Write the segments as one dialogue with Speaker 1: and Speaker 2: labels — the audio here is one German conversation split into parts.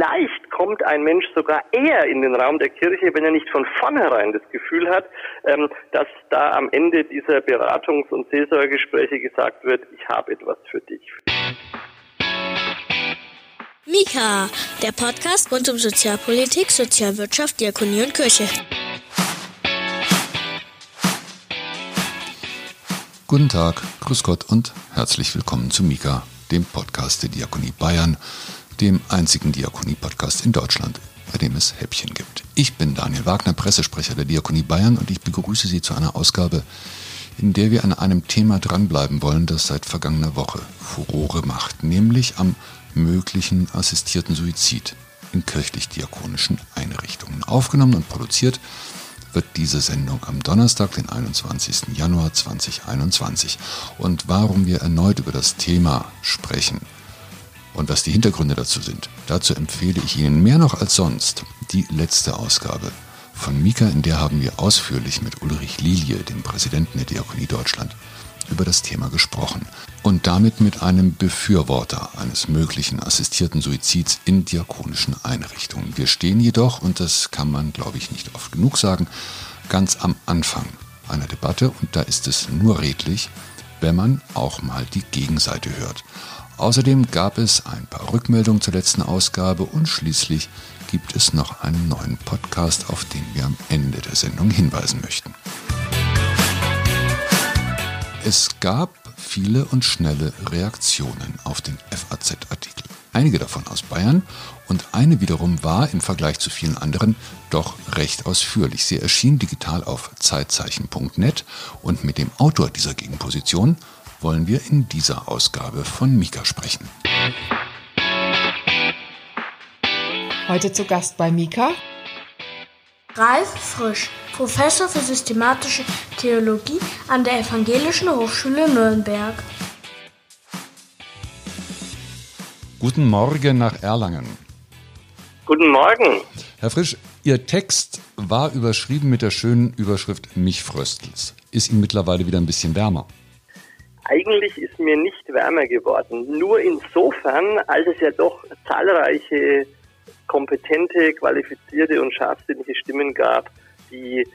Speaker 1: vielleicht kommt ein Mensch sogar eher in den Raum der Kirche, wenn er nicht von vornherein das Gefühl hat, ähm, dass da am Ende dieser Beratungs- und Seelsorgegespräche gesagt wird, ich habe etwas für dich.
Speaker 2: Mika, der Podcast rund um Sozialpolitik, Sozialwirtschaft, Diakonie und Kirche.
Speaker 3: Guten Tag, Grüß Gott und herzlich willkommen zu Mika, dem Podcast der Diakonie Bayern, dem einzigen Diakonie-Podcast in Deutschland, bei dem es Häppchen gibt. Ich bin Daniel Wagner, Pressesprecher der Diakonie Bayern und ich begrüße Sie zu einer Ausgabe, in der wir an einem Thema dranbleiben wollen, das seit vergangener Woche Furore macht, nämlich am möglichen assistierten Suizid in kirchlich-diakonischen Einrichtungen. Aufgenommen und produziert wird diese Sendung am Donnerstag, den 21. Januar 2021. Und warum wir erneut über das Thema sprechen und was die Hintergründe dazu sind, dazu empfehle ich Ihnen mehr noch als sonst die letzte Ausgabe von Mika, in der haben wir ausführlich mit Ulrich Lilie, dem Präsidenten der Diakonie Deutschland, über das Thema gesprochen und damit mit einem Befürworter eines möglichen assistierten Suizids in diakonischen Einrichtungen. Wir stehen jedoch, und das kann man, glaube ich, nicht oft genug sagen, ganz am Anfang einer Debatte und da ist es nur redlich, wenn man auch mal die Gegenseite hört. Außerdem gab es ein paar Rückmeldungen zur letzten Ausgabe und schließlich gibt es noch einen neuen Podcast, auf den wir am Ende der Sendung hinweisen möchten. Es gab viele und schnelle Reaktionen auf den FAZ-Artikel. Einige davon aus Bayern und eine wiederum war im Vergleich zu vielen anderen doch recht ausführlich. Sie erschien digital auf zeitzeichen.net und mit dem Autor dieser Gegenposition wollen wir in dieser Ausgabe von Mika sprechen.
Speaker 4: Heute zu Gast bei Mika
Speaker 2: Ralf Frisch, Professor für systematische Theologie an der Evangelischen Hochschule Nürnberg.
Speaker 3: Guten Morgen nach Erlangen.
Speaker 1: Guten Morgen.
Speaker 3: Herr Frisch, Ihr Text war überschrieben mit der schönen Überschrift Mich fröstelt's. Ist Ihnen mittlerweile wieder ein bisschen wärmer?
Speaker 1: Eigentlich ist mir nicht wärmer geworden. Nur insofern, als es ja doch zahlreiche kompetente, qualifizierte und scharfsinnige Stimmen gab, die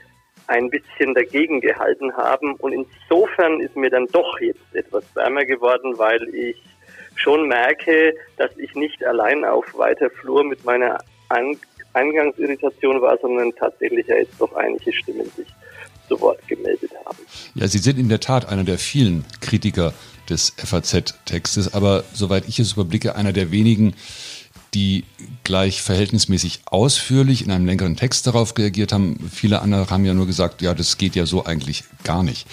Speaker 1: ein bisschen dagegen gehalten haben. Und insofern ist mir dann doch jetzt etwas wärmer geworden, weil ich schon merke, dass ich nicht allein auf weiter Flur mit meiner Eingangsirritation war, sondern tatsächlich ja jetzt doch einige Stimmen sich zu Wort gemeldet haben.
Speaker 3: Ja, Sie sind in der Tat einer der vielen Kritiker des FAZ-Textes, aber soweit ich es überblicke, einer der wenigen, die gleich verhältnismäßig ausführlich in einem längeren Text darauf reagiert haben. Viele andere haben ja nur gesagt, ja, das geht ja so eigentlich gar nicht.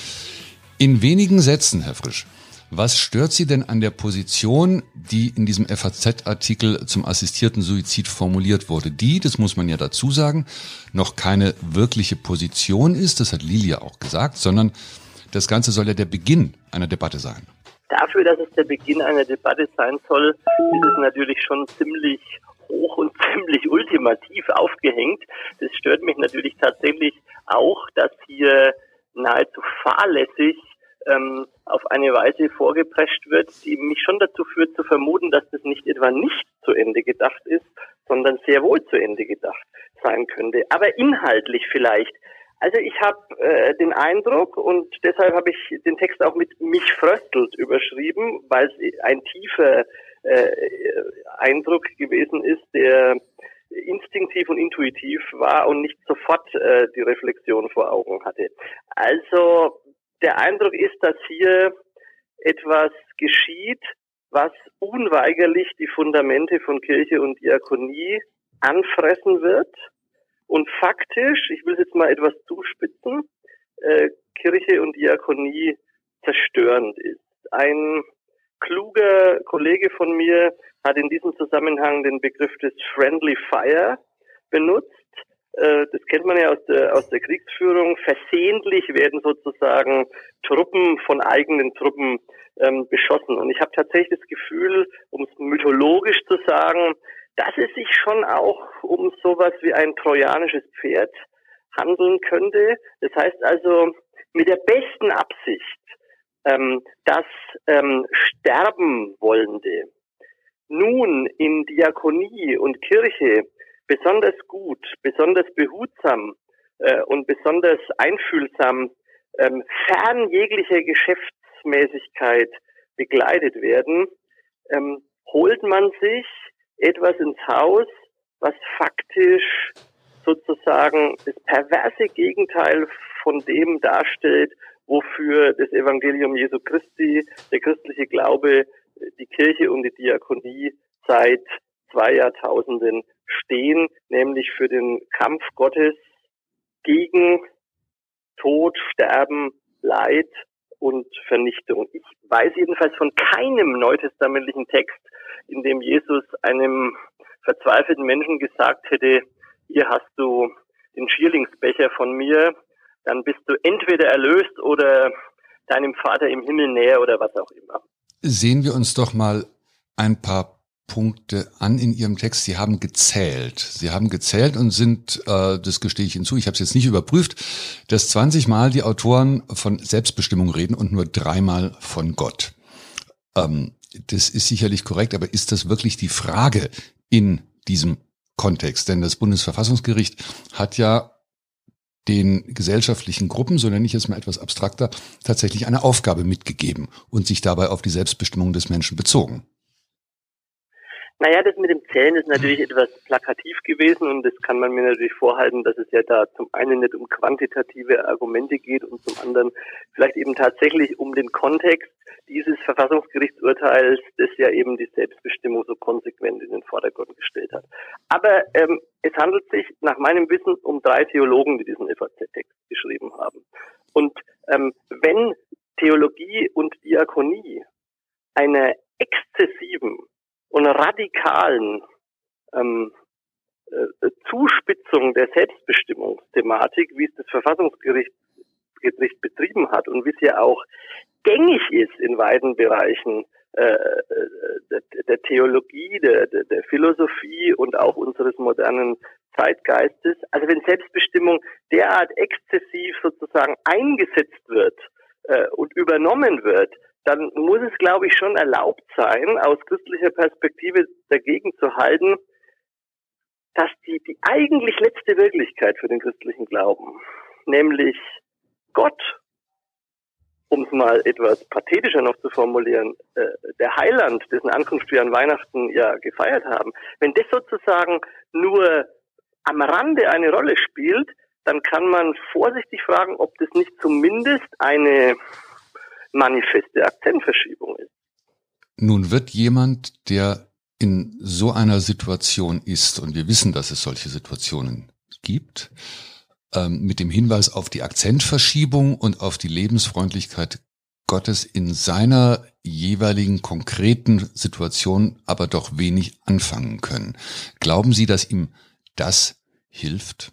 Speaker 3: In wenigen Sätzen, Herr Frisch, was stört Sie denn an der Position, die in diesem FAZ-Artikel zum assistierten Suizid formuliert wurde? Die, das muss man ja dazu sagen, noch keine wirkliche Position ist, das hat Lilia auch gesagt, sondern das Ganze soll ja der Beginn einer Debatte sein.
Speaker 1: Dafür, dass es der Beginn einer Debatte sein soll, ist es natürlich schon ziemlich hoch und ziemlich ultimativ aufgehängt. Das stört mich natürlich tatsächlich auch, dass hier nahezu fahrlässig ähm, auf eine Weise vorgeprescht wird, die mich schon dazu führt zu vermuten, dass das nicht etwa nicht zu Ende gedacht ist, sondern sehr wohl zu Ende gedacht sein könnte. Aber inhaltlich vielleicht also ich habe äh, den Eindruck und deshalb habe ich den Text auch mit mich fröstelt überschrieben, weil es ein tiefer äh, Eindruck gewesen ist, der instinktiv und intuitiv war und nicht sofort äh, die Reflexion vor Augen hatte. Also der Eindruck ist, dass hier etwas geschieht, was unweigerlich die Fundamente von Kirche und Diakonie anfressen wird und faktisch, ich will es jetzt mal etwas zuspitzen, äh, Kirche und Diakonie zerstörend ist. Ein kluger Kollege von mir hat in diesem Zusammenhang den Begriff des Friendly Fire benutzt. Äh, das kennt man ja aus der, aus der Kriegsführung. Versehentlich werden sozusagen Truppen von eigenen Truppen ähm, beschossen. Und ich habe tatsächlich das Gefühl, um es mythologisch zu sagen, dass es sich schon auch um sowas wie ein trojanisches Pferd handeln könnte. Das heißt also mit der besten Absicht, ähm, dass ähm, sterben wollende nun in Diakonie und Kirche besonders gut, besonders behutsam äh, und besonders einfühlsam ähm, fern jeglicher Geschäftsmäßigkeit begleitet werden, ähm, holt man sich etwas ins Haus, was faktisch sozusagen das perverse Gegenteil von dem darstellt, wofür das Evangelium Jesu Christi, der christliche Glaube, die Kirche und die Diakonie seit zwei Jahrtausenden stehen, nämlich für den Kampf Gottes gegen Tod, Sterben, Leid und Vernichtung. Ich weiß jedenfalls von keinem neutestamentlichen Text, in dem Jesus einem verzweifelten Menschen gesagt hätte, hier hast du den Schierlingsbecher von mir, dann bist du entweder erlöst oder deinem Vater im Himmel näher oder was auch immer.
Speaker 3: Sehen wir uns doch mal ein paar Punkte an in Ihrem Text. Sie haben gezählt. Sie haben gezählt und sind, äh, das gestehe ich hinzu, ich habe es jetzt nicht überprüft, dass 20 Mal die Autoren von Selbstbestimmung reden und nur dreimal von Gott. Ähm, das ist sicherlich korrekt, aber ist das wirklich die Frage in diesem Kontext? Denn das Bundesverfassungsgericht hat ja den gesellschaftlichen Gruppen, so nenne ich es mal etwas abstrakter, tatsächlich eine Aufgabe mitgegeben und sich dabei auf die Selbstbestimmung des Menschen bezogen.
Speaker 1: Naja, das mit dem Zählen ist natürlich etwas plakativ gewesen und das kann man mir natürlich vorhalten, dass es ja da zum einen nicht um quantitative Argumente geht und zum anderen vielleicht eben tatsächlich um den Kontext dieses Verfassungsgerichtsurteils, das ja eben die Selbstbestimmung so konsequent in den Vordergrund gestellt hat. Aber ähm, es handelt sich nach meinem Wissen um drei Theologen, die diesen FAZ-Text geschrieben haben. Und ähm, wenn Theologie und Diakonie einer exzessiven und radikalen ähm, äh, Zuspitzung der Selbstbestimmungsthematik, wie es das Verfassungsgericht Gericht betrieben hat und wie es ja auch gängig ist in weiten Bereichen äh, äh der, Theologie, der, der, Philosophie und auch unseres modernen Zeitgeistes. Also wenn Selbstbestimmung derart exzessiv sozusagen eingesetzt wird und übernommen wird, dann muss es, glaube ich, schon erlaubt sein, aus christlicher Perspektive dagegen zu halten, dass die, die eigentlich letzte Wirklichkeit für den christlichen Glauben, nämlich Gott, um es mal etwas pathetischer noch zu formulieren, äh, der Heiland, dessen Ankunft wir an Weihnachten ja gefeiert haben, wenn das sozusagen nur am Rande eine Rolle spielt, dann kann man vorsichtig fragen, ob das nicht zumindest eine manifeste Akzentverschiebung ist.
Speaker 3: Nun wird jemand, der in so einer Situation ist, und wir wissen, dass es solche Situationen gibt, ähm, mit dem Hinweis auf die Akzentverschiebung und auf die Lebensfreundlichkeit Gottes in seiner jeweiligen konkreten Situation aber doch wenig anfangen können. Glauben Sie, dass ihm das hilft?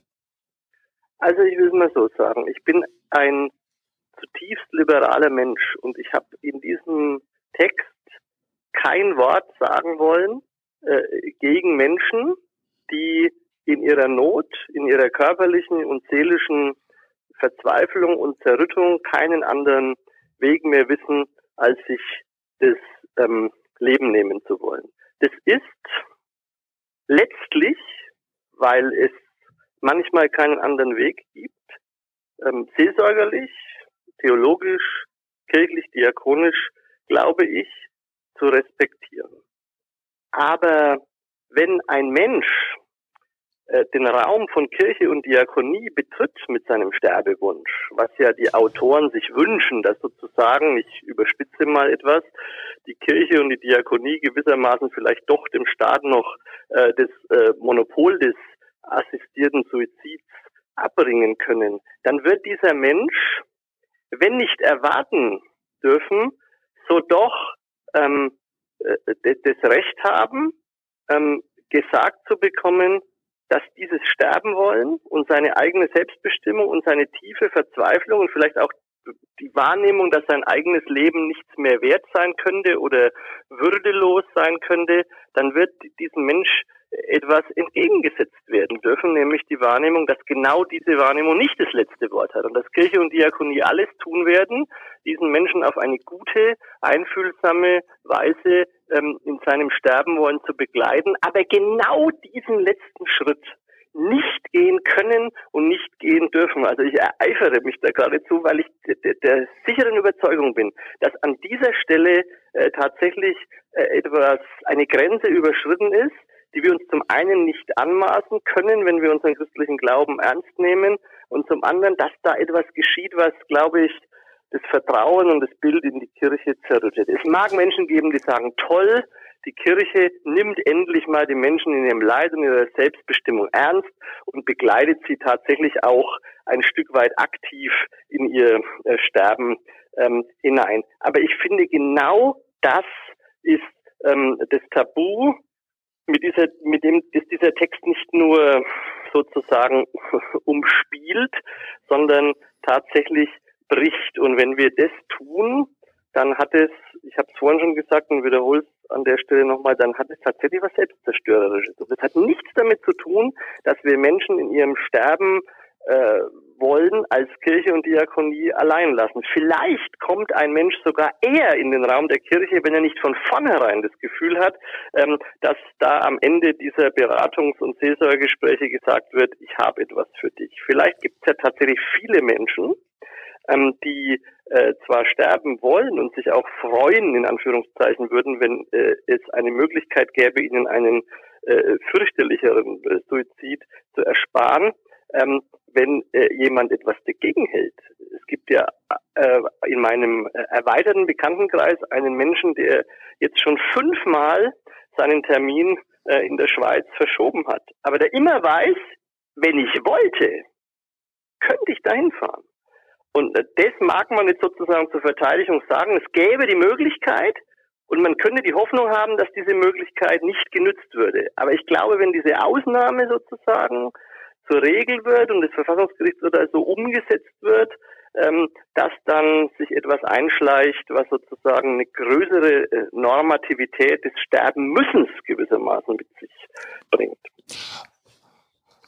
Speaker 1: Also ich will es mal so sagen. Ich bin ein zutiefst liberaler Mensch und ich habe in diesem Text kein Wort sagen wollen äh, gegen Menschen, die in ihrer Not, in ihrer körperlichen und seelischen Verzweiflung und Zerrüttung keinen anderen Weg mehr wissen, als sich das ähm, Leben nehmen zu wollen. Das ist letztlich, weil es manchmal keinen anderen Weg gibt, ähm, seelsorgerlich theologisch, kirchlich, diakonisch, glaube ich, zu respektieren. Aber wenn ein Mensch äh, den Raum von Kirche und Diakonie betritt mit seinem Sterbewunsch, was ja die Autoren sich wünschen, dass sozusagen, ich überspitze mal etwas, die Kirche und die Diakonie gewissermaßen vielleicht doch dem Staat noch äh, das äh, Monopol des assistierten Suizids abbringen können, dann wird dieser Mensch wenn nicht erwarten dürfen, so doch ähm, äh, das Recht haben, ähm, gesagt zu bekommen, dass dieses Sterben wollen und seine eigene Selbstbestimmung und seine tiefe Verzweiflung und vielleicht auch die Wahrnehmung, dass sein eigenes Leben nichts mehr wert sein könnte oder würdelos sein könnte, dann wird diesem Mensch etwas entgegengesetzt werden dürfen, nämlich die Wahrnehmung, dass genau diese Wahrnehmung nicht das letzte Wort hat und dass Kirche und Diakonie alles tun werden, diesen Menschen auf eine gute, einfühlsame Weise ähm, in seinem Sterben wollen zu begleiten, aber genau diesen letzten Schritt nicht gehen können und nicht gehen dürfen. Also ich ereifere mich da geradezu, weil ich der, der sicheren Überzeugung bin, dass an dieser Stelle äh, tatsächlich äh, etwas, eine Grenze überschritten ist, die wir uns zum einen nicht anmaßen können, wenn wir unseren christlichen Glauben ernst nehmen, und zum anderen, dass da etwas geschieht, was, glaube ich, das Vertrauen und das Bild in die Kirche zerrüttet. Es mag Menschen geben, die sagen, toll, die Kirche nimmt endlich mal die Menschen in ihrem Leid und ihrer Selbstbestimmung ernst und begleitet sie tatsächlich auch ein Stück weit aktiv in ihr äh, Sterben ähm, hinein. Aber ich finde, genau das ist ähm, das Tabu, mit dieser, mit dem, dass dieser Text nicht nur sozusagen umspielt, sondern tatsächlich bricht. Und wenn wir das tun, dann hat es, ich habe es vorhin schon gesagt und wiederhole es an der Stelle nochmal, dann hat es tatsächlich was Selbstzerstörerisches. Und das hat nichts damit zu tun, dass wir Menschen in ihrem Sterben äh, wollen als Kirche und Diakonie allein lassen. Vielleicht kommt ein Mensch sogar eher in den Raum der Kirche, wenn er nicht von vornherein das Gefühl hat, ähm, dass da am Ende dieser Beratungs- und Seelsorgegespräche gesagt wird, ich habe etwas für dich. Vielleicht gibt es ja tatsächlich viele Menschen, ähm, die äh, zwar sterben wollen und sich auch freuen, in Anführungszeichen würden, wenn äh, es eine Möglichkeit gäbe, ihnen einen äh, fürchterlicheren äh, Suizid zu ersparen, ähm, wenn äh, jemand etwas dagegen hält. Es gibt ja äh, in meinem äh, erweiterten Bekanntenkreis einen Menschen, der jetzt schon fünfmal seinen Termin äh, in der Schweiz verschoben hat, aber der immer weiß, wenn ich wollte, könnte ich dahin fahren. Und äh, das mag man jetzt sozusagen zur Verteidigung sagen. Es gäbe die Möglichkeit, und man könnte die Hoffnung haben, dass diese Möglichkeit nicht genützt würde. Aber ich glaube, wenn diese Ausnahme sozusagen zur Regel wird und das Verfassungsgerichtsurteil so umgesetzt wird, ähm, dass dann sich etwas einschleicht, was sozusagen eine größere äh, Normativität des Sterbenmüssens gewissermaßen mit sich bringt.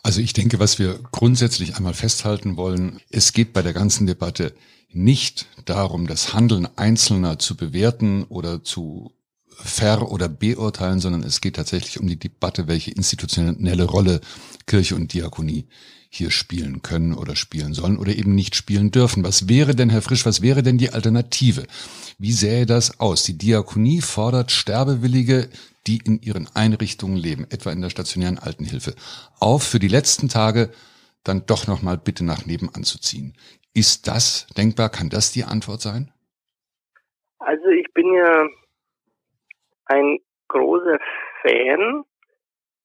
Speaker 3: Also ich denke, was wir grundsätzlich einmal festhalten wollen, es geht bei der ganzen Debatte nicht darum, das Handeln Einzelner zu bewerten oder zu ver- oder beurteilen, sondern es geht tatsächlich um die Debatte, welche institutionelle Rolle Kirche und Diakonie hier spielen können oder spielen sollen oder eben nicht spielen dürfen. Was wäre denn, Herr Frisch, was wäre denn die Alternative? Wie sähe das aus? Die Diakonie fordert Sterbewillige, die in ihren Einrichtungen leben, etwa in der stationären Altenhilfe, auf, für die letzten Tage dann doch nochmal bitte nach nebenan zu ziehen. Ist das denkbar? Kann das die Antwort sein?
Speaker 1: Also ich bin ja ein großer Fan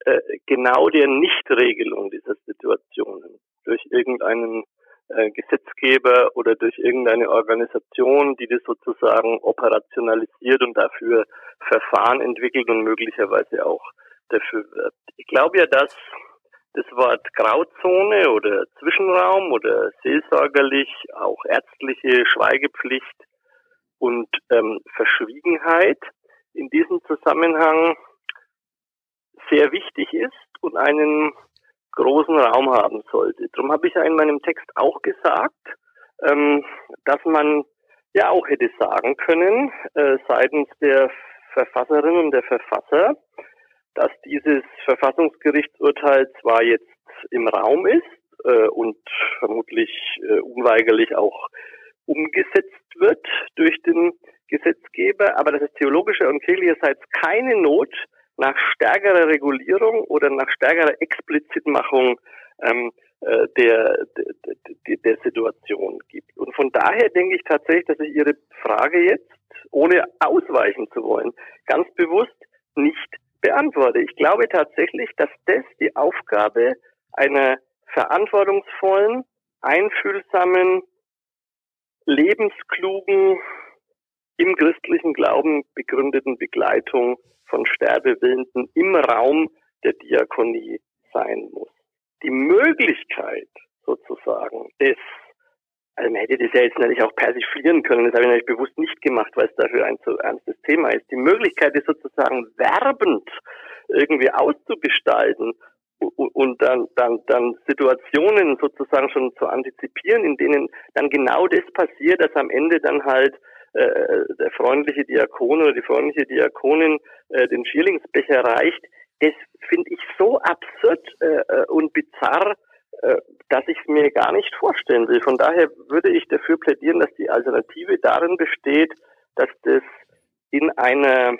Speaker 1: äh, genau der Nichtregelung dieser Situationen durch irgendeinen äh, Gesetzgeber oder durch irgendeine Organisation, die das sozusagen operationalisiert und dafür Verfahren entwickelt und möglicherweise auch dafür wirbt. Ich glaube ja, dass das Wort Grauzone oder Zwischenraum oder seelsorgerlich, auch ärztliche Schweigepflicht und ähm, Verschwiegenheit in diesem Zusammenhang sehr wichtig ist und einen großen Raum haben sollte. Darum habe ich ja in meinem Text auch gesagt, ähm, dass man ja auch hätte sagen können, äh, seitens der Verfasserin und der Verfasser, dass dieses Verfassungsgerichtsurteil zwar jetzt im Raum ist äh, und vermutlich äh, unweigerlich auch umgesetzt wird durch den Gesetzgeber, aber dass es theologischer und kirchlicherseits keine Not nach stärkerer Regulierung oder nach stärkerer Explizitmachung ähm, äh, der, der, der Situation gibt. Und von daher denke ich tatsächlich, dass ich Ihre Frage jetzt, ohne ausweichen zu wollen, ganz bewusst nicht beantworte. Ich glaube tatsächlich, dass das die Aufgabe einer verantwortungsvollen, einfühlsamen, lebensklugen, im christlichen Glauben begründeten Begleitung von Sterbewillenden im Raum der Diakonie sein muss. Die Möglichkeit sozusagen des, also man hätte das ja jetzt natürlich auch persiflieren können, das habe ich natürlich bewusst nicht gemacht, weil es dafür ein so ernstes Thema ist. Die Möglichkeit, das sozusagen werbend irgendwie auszugestalten und dann, dann, dann Situationen sozusagen schon zu antizipieren, in denen dann genau das passiert, dass am Ende dann halt äh, der freundliche Diakon oder die freundliche Diakonin äh, den Schierlingsbecher reicht, das finde ich so absurd äh, und bizarr, äh, dass ich es mir gar nicht vorstellen will. Von daher würde ich dafür plädieren, dass die Alternative darin besteht, dass das in einer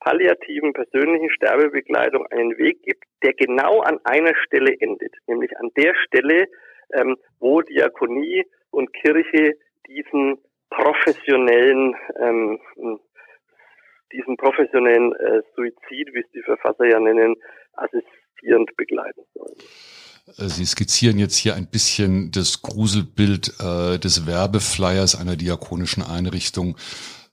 Speaker 1: palliativen persönlichen Sterbebegleitung einen Weg gibt, der genau an einer Stelle endet, nämlich an der Stelle, ähm, wo Diakonie und Kirche diesen professionellen ähm, diesen professionellen äh, Suizid, wie es die Verfasser ja nennen, assistierend begleiten sollen.
Speaker 3: Sie skizzieren jetzt hier ein bisschen das Gruselbild äh, des Werbeflyers einer diakonischen Einrichtung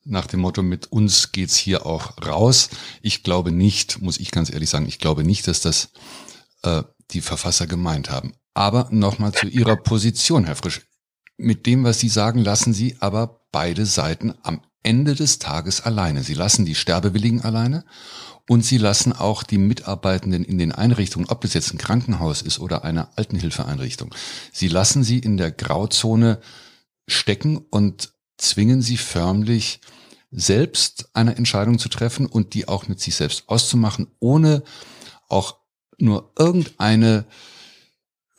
Speaker 3: nach dem Motto, mit uns geht's hier auch raus. Ich glaube nicht, muss ich ganz ehrlich sagen, ich glaube nicht, dass das äh, die Verfasser gemeint haben. Aber nochmal zu Ihrer Position, Herr Frisch. Mit dem, was Sie sagen, lassen Sie aber beide Seiten am Ende des Tages alleine. Sie lassen die Sterbewilligen alleine und sie lassen auch die Mitarbeitenden in den Einrichtungen, ob das jetzt ein Krankenhaus ist oder eine Altenhilfeeinrichtung, sie lassen sie in der Grauzone stecken und zwingen sie förmlich selbst eine Entscheidung zu treffen und die auch mit sich selbst auszumachen, ohne auch nur irgendeine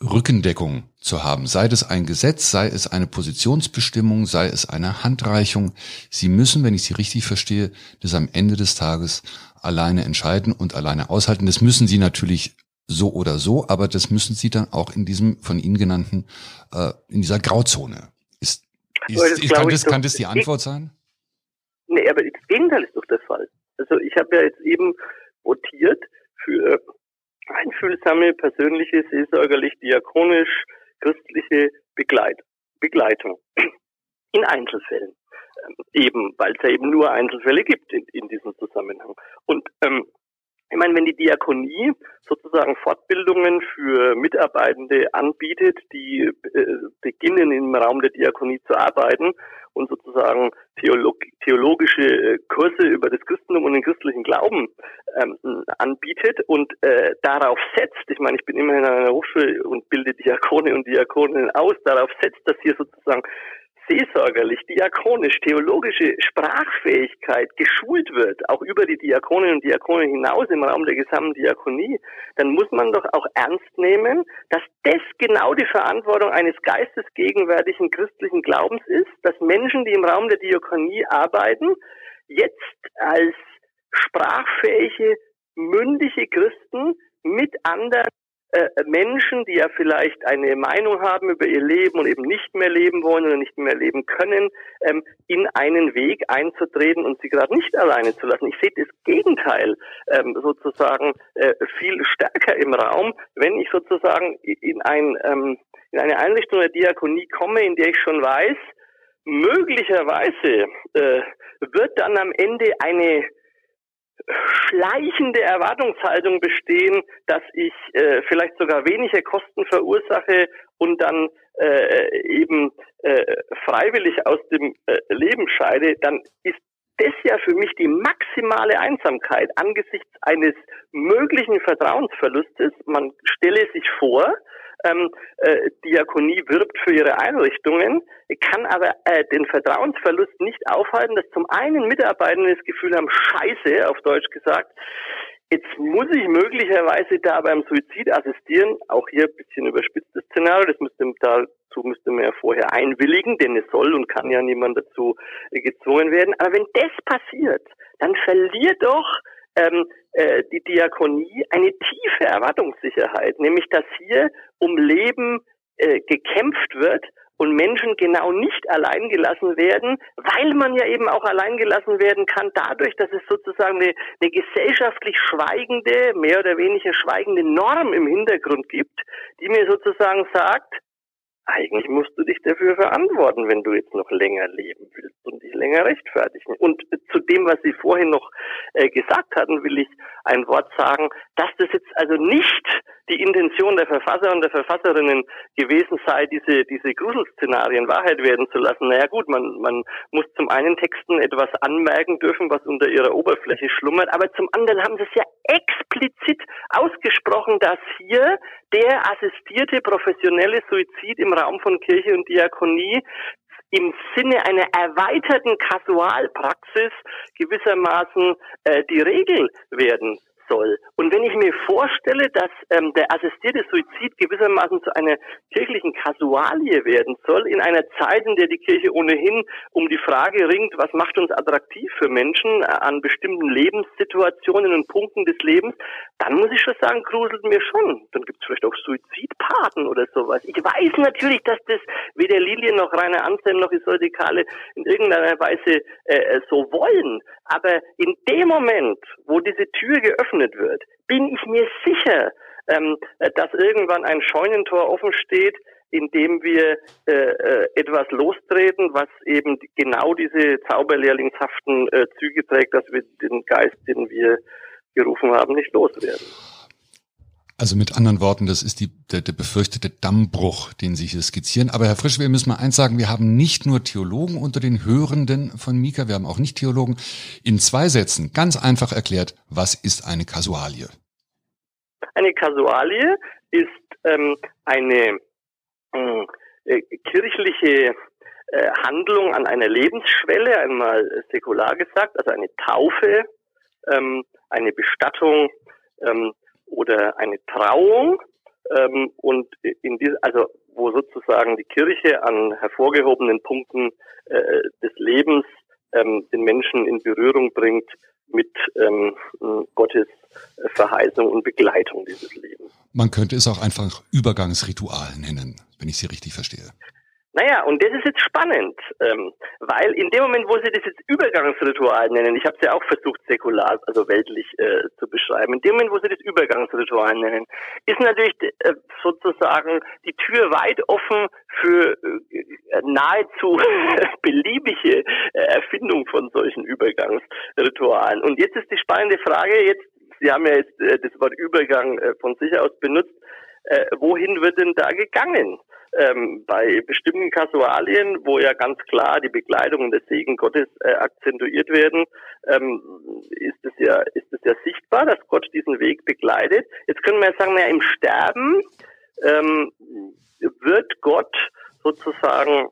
Speaker 3: Rückendeckung zu haben. Sei es ein Gesetz, sei es eine Positionsbestimmung, sei es eine Handreichung. Sie müssen, wenn ich Sie richtig verstehe, das am Ende des Tages alleine entscheiden und alleine aushalten. Das müssen Sie natürlich so oder so, aber das müssen Sie dann auch in diesem von Ihnen genannten, äh, in dieser Grauzone. Ist, ist, ist kann, das, kann das die Antwort sein?
Speaker 1: Nee, aber das Gegenteil ist doch der Fall. Also ich habe ja jetzt eben votiert für einfühlsame, persönliche, seelsorgerlich, diakonisch, christliche Begleit Begleitung in Einzelfällen. Ähm, eben, weil es ja eben nur Einzelfälle gibt in, in diesem Zusammenhang. Und ähm, ich meine, wenn die Diakonie sozusagen Fortbildungen für Mitarbeitende anbietet, die äh, beginnen im Raum der Diakonie zu arbeiten und sozusagen Theolog theologische äh, Kurse über das Christentum und den christlichen Glauben ähm, anbietet und äh, darauf setzt, ich meine, ich bin immerhin an einer Hochschule und bilde Diakone und Diakoninnen aus, darauf setzt, dass hier sozusagen seelsorgerlich, diakonisch, theologische Sprachfähigkeit geschult wird, auch über die Diakoninnen und Diakonen hinaus im Raum der gesamten Diakonie, dann muss man doch auch ernst nehmen, dass das genau die Verantwortung eines geistesgegenwärtigen christlichen Glaubens ist, dass Menschen, die im Raum der Diakonie arbeiten, jetzt als sprachfähige, mündige Christen mit anderen äh, Menschen, die ja vielleicht eine Meinung haben über ihr Leben und eben nicht mehr leben wollen oder nicht mehr leben können, ähm, in einen Weg einzutreten und sie gerade nicht alleine zu lassen. Ich sehe das Gegenteil ähm, sozusagen äh, viel stärker im Raum, wenn ich sozusagen in, ein, ähm, in eine Einrichtung der Diakonie komme, in der ich schon weiß, möglicherweise äh, wird dann am Ende eine schleichende Erwartungshaltung bestehen, dass ich äh, vielleicht sogar weniger Kosten verursache und dann äh, eben äh, freiwillig aus dem äh, Leben scheide, dann ist das ja für mich die maximale Einsamkeit angesichts eines möglichen Vertrauensverlustes. Man stelle sich vor, ähm, äh, Diakonie wirbt für ihre Einrichtungen, kann aber äh, den Vertrauensverlust nicht aufhalten, dass zum einen Mitarbeitende das Gefühl haben, scheiße, auf Deutsch gesagt, Jetzt muss ich möglicherweise da beim Suizid assistieren, auch hier ein bisschen überspitztes Szenario, das müsste dazu müsste man ja vorher einwilligen, denn es soll und kann ja niemand dazu gezwungen werden. Aber wenn das passiert, dann verliert doch ähm, äh, die Diakonie eine tiefe Erwartungssicherheit, nämlich dass hier um Leben äh, gekämpft wird und Menschen genau nicht allein gelassen werden, weil man ja eben auch allein gelassen werden kann, dadurch, dass es sozusagen eine, eine gesellschaftlich schweigende, mehr oder weniger schweigende Norm im Hintergrund gibt, die mir sozusagen sagt, eigentlich musst du dich dafür verantworten, wenn du jetzt noch länger leben willst und dich länger rechtfertigen. Und zu dem, was Sie vorhin noch äh, gesagt hatten, will ich ein Wort sagen, dass das jetzt also nicht die Intention der Verfasser und der Verfasserinnen gewesen sei, diese, diese Gruselszenarien Wahrheit werden zu lassen. Naja gut, man, man muss zum einen Texten etwas anmerken dürfen, was unter ihrer Oberfläche schlummert, aber zum anderen haben sie es ja explizit ausgesprochen, dass hier der assistierte professionelle Suizid im Raum von Kirche und Diakonie im Sinne einer erweiterten Kasualpraxis gewissermaßen äh, die Regel werden soll. Und wenn ich mir vorstelle, dass ähm, der assistierte Suizid gewissermaßen zu einer kirchlichen Kasualie werden soll, in einer Zeit, in der die Kirche ohnehin um die Frage ringt, was macht uns attraktiv für Menschen äh, an bestimmten Lebenssituationen und Punkten des Lebens, dann muss ich schon sagen, gruselt mir schon. Dann gibt es vielleicht auch Suizidpaten oder sowas. Ich weiß natürlich, dass das weder Lilien noch Rainer Anselm noch Isolde in irgendeiner Weise äh, so wollen. Aber in dem Moment, wo diese Tür geöffnet wird, bin ich mir sicher, ähm, dass irgendwann ein Scheunentor offen steht, in dem wir äh, äh, etwas lostreten, was eben genau diese zauberlehrlingshaften äh, Züge trägt, dass wir den Geist, den wir gerufen haben, nicht loswerden.
Speaker 3: Also mit anderen Worten, das ist die, der, der befürchtete Dammbruch, den Sie hier skizzieren. Aber Herr Frisch, wir müssen mal eins sagen, wir haben nicht nur Theologen unter den Hörenden von Mika, wir haben auch nicht Theologen. In zwei Sätzen, ganz einfach erklärt, was ist eine Kasualie?
Speaker 1: Eine Kasualie ist ähm, eine äh, kirchliche äh, Handlung an einer Lebensschwelle, einmal säkular gesagt, also eine Taufe, ähm, eine Bestattung, ähm, oder eine Trauung ähm, und in diese, also wo sozusagen die Kirche an hervorgehobenen Punkten äh, des Lebens ähm, den Menschen in Berührung bringt mit ähm, Gottes Verheißung und Begleitung dieses Lebens.
Speaker 3: Man könnte es auch einfach Übergangsritual nennen, wenn ich Sie richtig verstehe.
Speaker 1: Naja, und das ist jetzt spannend, ähm, weil in dem Moment, wo sie das jetzt Übergangsritual nennen, ich habe es ja auch versucht, säkular, also weltlich äh, zu beschreiben, in dem Moment, wo sie das Übergangsritual nennen, ist natürlich äh, sozusagen die Tür weit offen für äh, nahezu beliebige äh, Erfindung von solchen Übergangsritualen. Und jetzt ist die spannende Frage, jetzt, Sie haben ja jetzt äh, das Wort Übergang äh, von sich aus benutzt, äh, wohin wird denn da gegangen? Ähm, bei bestimmten Kasualien, wo ja ganz klar die Begleitung und der Segen Gottes äh, akzentuiert werden, ähm, ist es ja ist es ja sichtbar, dass Gott diesen Weg begleitet. Jetzt können wir ja sagen, naja, im Sterben ähm, wird Gott sozusagen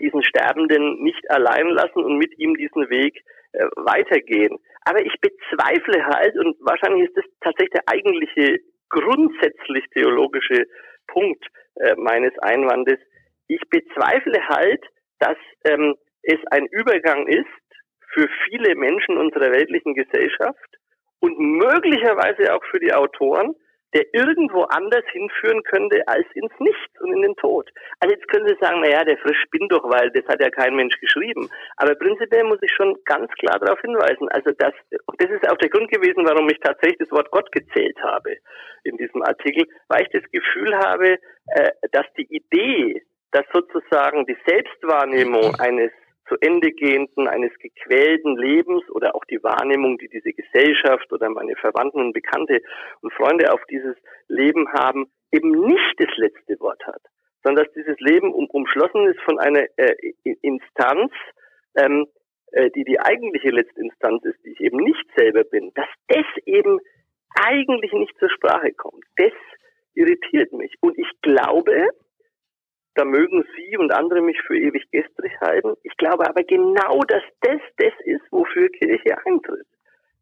Speaker 1: diesen Sterbenden nicht allein lassen und mit ihm diesen Weg äh, weitergehen. Aber ich bezweifle halt, und wahrscheinlich ist das tatsächlich der eigentliche grundsätzlich theologische Punkt, äh, meines Einwandes. Ich bezweifle halt, dass ähm, es ein Übergang ist für viele Menschen unserer weltlichen Gesellschaft und möglicherweise auch für die Autoren, der irgendwo anders hinführen könnte als ins Nichts und in den Tod. Also jetzt können Sie sagen, naja, der Frisch spinnt doch, weil das hat ja kein Mensch geschrieben. Aber prinzipiell muss ich schon ganz klar darauf hinweisen. Also das, das ist auch der Grund gewesen, warum ich tatsächlich das Wort Gott gezählt habe in diesem Artikel, weil ich das Gefühl habe, äh, dass die Idee, dass sozusagen die Selbstwahrnehmung eines zu Ende gehenden, eines gequälten Lebens oder auch die Wahrnehmung, die diese Gesellschaft oder meine Verwandten und Bekannte und Freunde auf dieses Leben haben, eben nicht das letzte Wort hat, sondern dass dieses Leben um, umschlossen ist von einer äh, Instanz, ähm, äh, die die eigentliche Letztinstanz ist, die ich eben nicht selber bin, dass das eben eigentlich nicht zur Sprache kommt. Das irritiert mich. Und ich glaube, da mögen Sie und andere mich für ewig gestrig halten. Ich glaube aber genau, dass das das ist, wofür Kirche eintritt.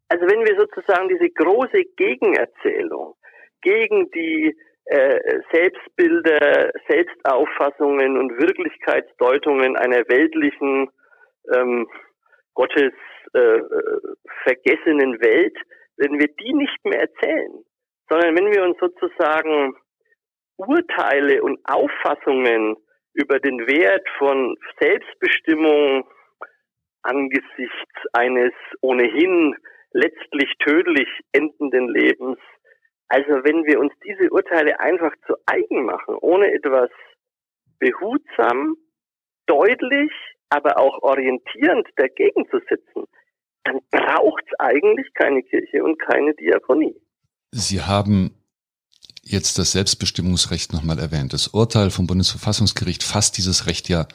Speaker 1: Also wenn wir sozusagen diese große Gegenerzählung gegen die äh, Selbstbilder, Selbstauffassungen und Wirklichkeitsdeutungen einer weltlichen ähm, Gottes äh, vergessenen Welt, wenn wir die nicht mehr erzählen, sondern wenn wir uns sozusagen Urteile und Auffassungen über den Wert von Selbstbestimmung angesichts eines ohnehin letztlich tödlich endenden Lebens. Also wenn wir uns diese Urteile einfach zu eigen machen, ohne etwas behutsam, deutlich, aber auch orientierend dagegen zu sitzen, dann braucht es eigentlich keine Kirche und keine Diakonie.
Speaker 3: Sie haben jetzt das Selbstbestimmungsrecht nochmal erwähnt. Das Urteil vom Bundesverfassungsgericht fasst dieses Recht ja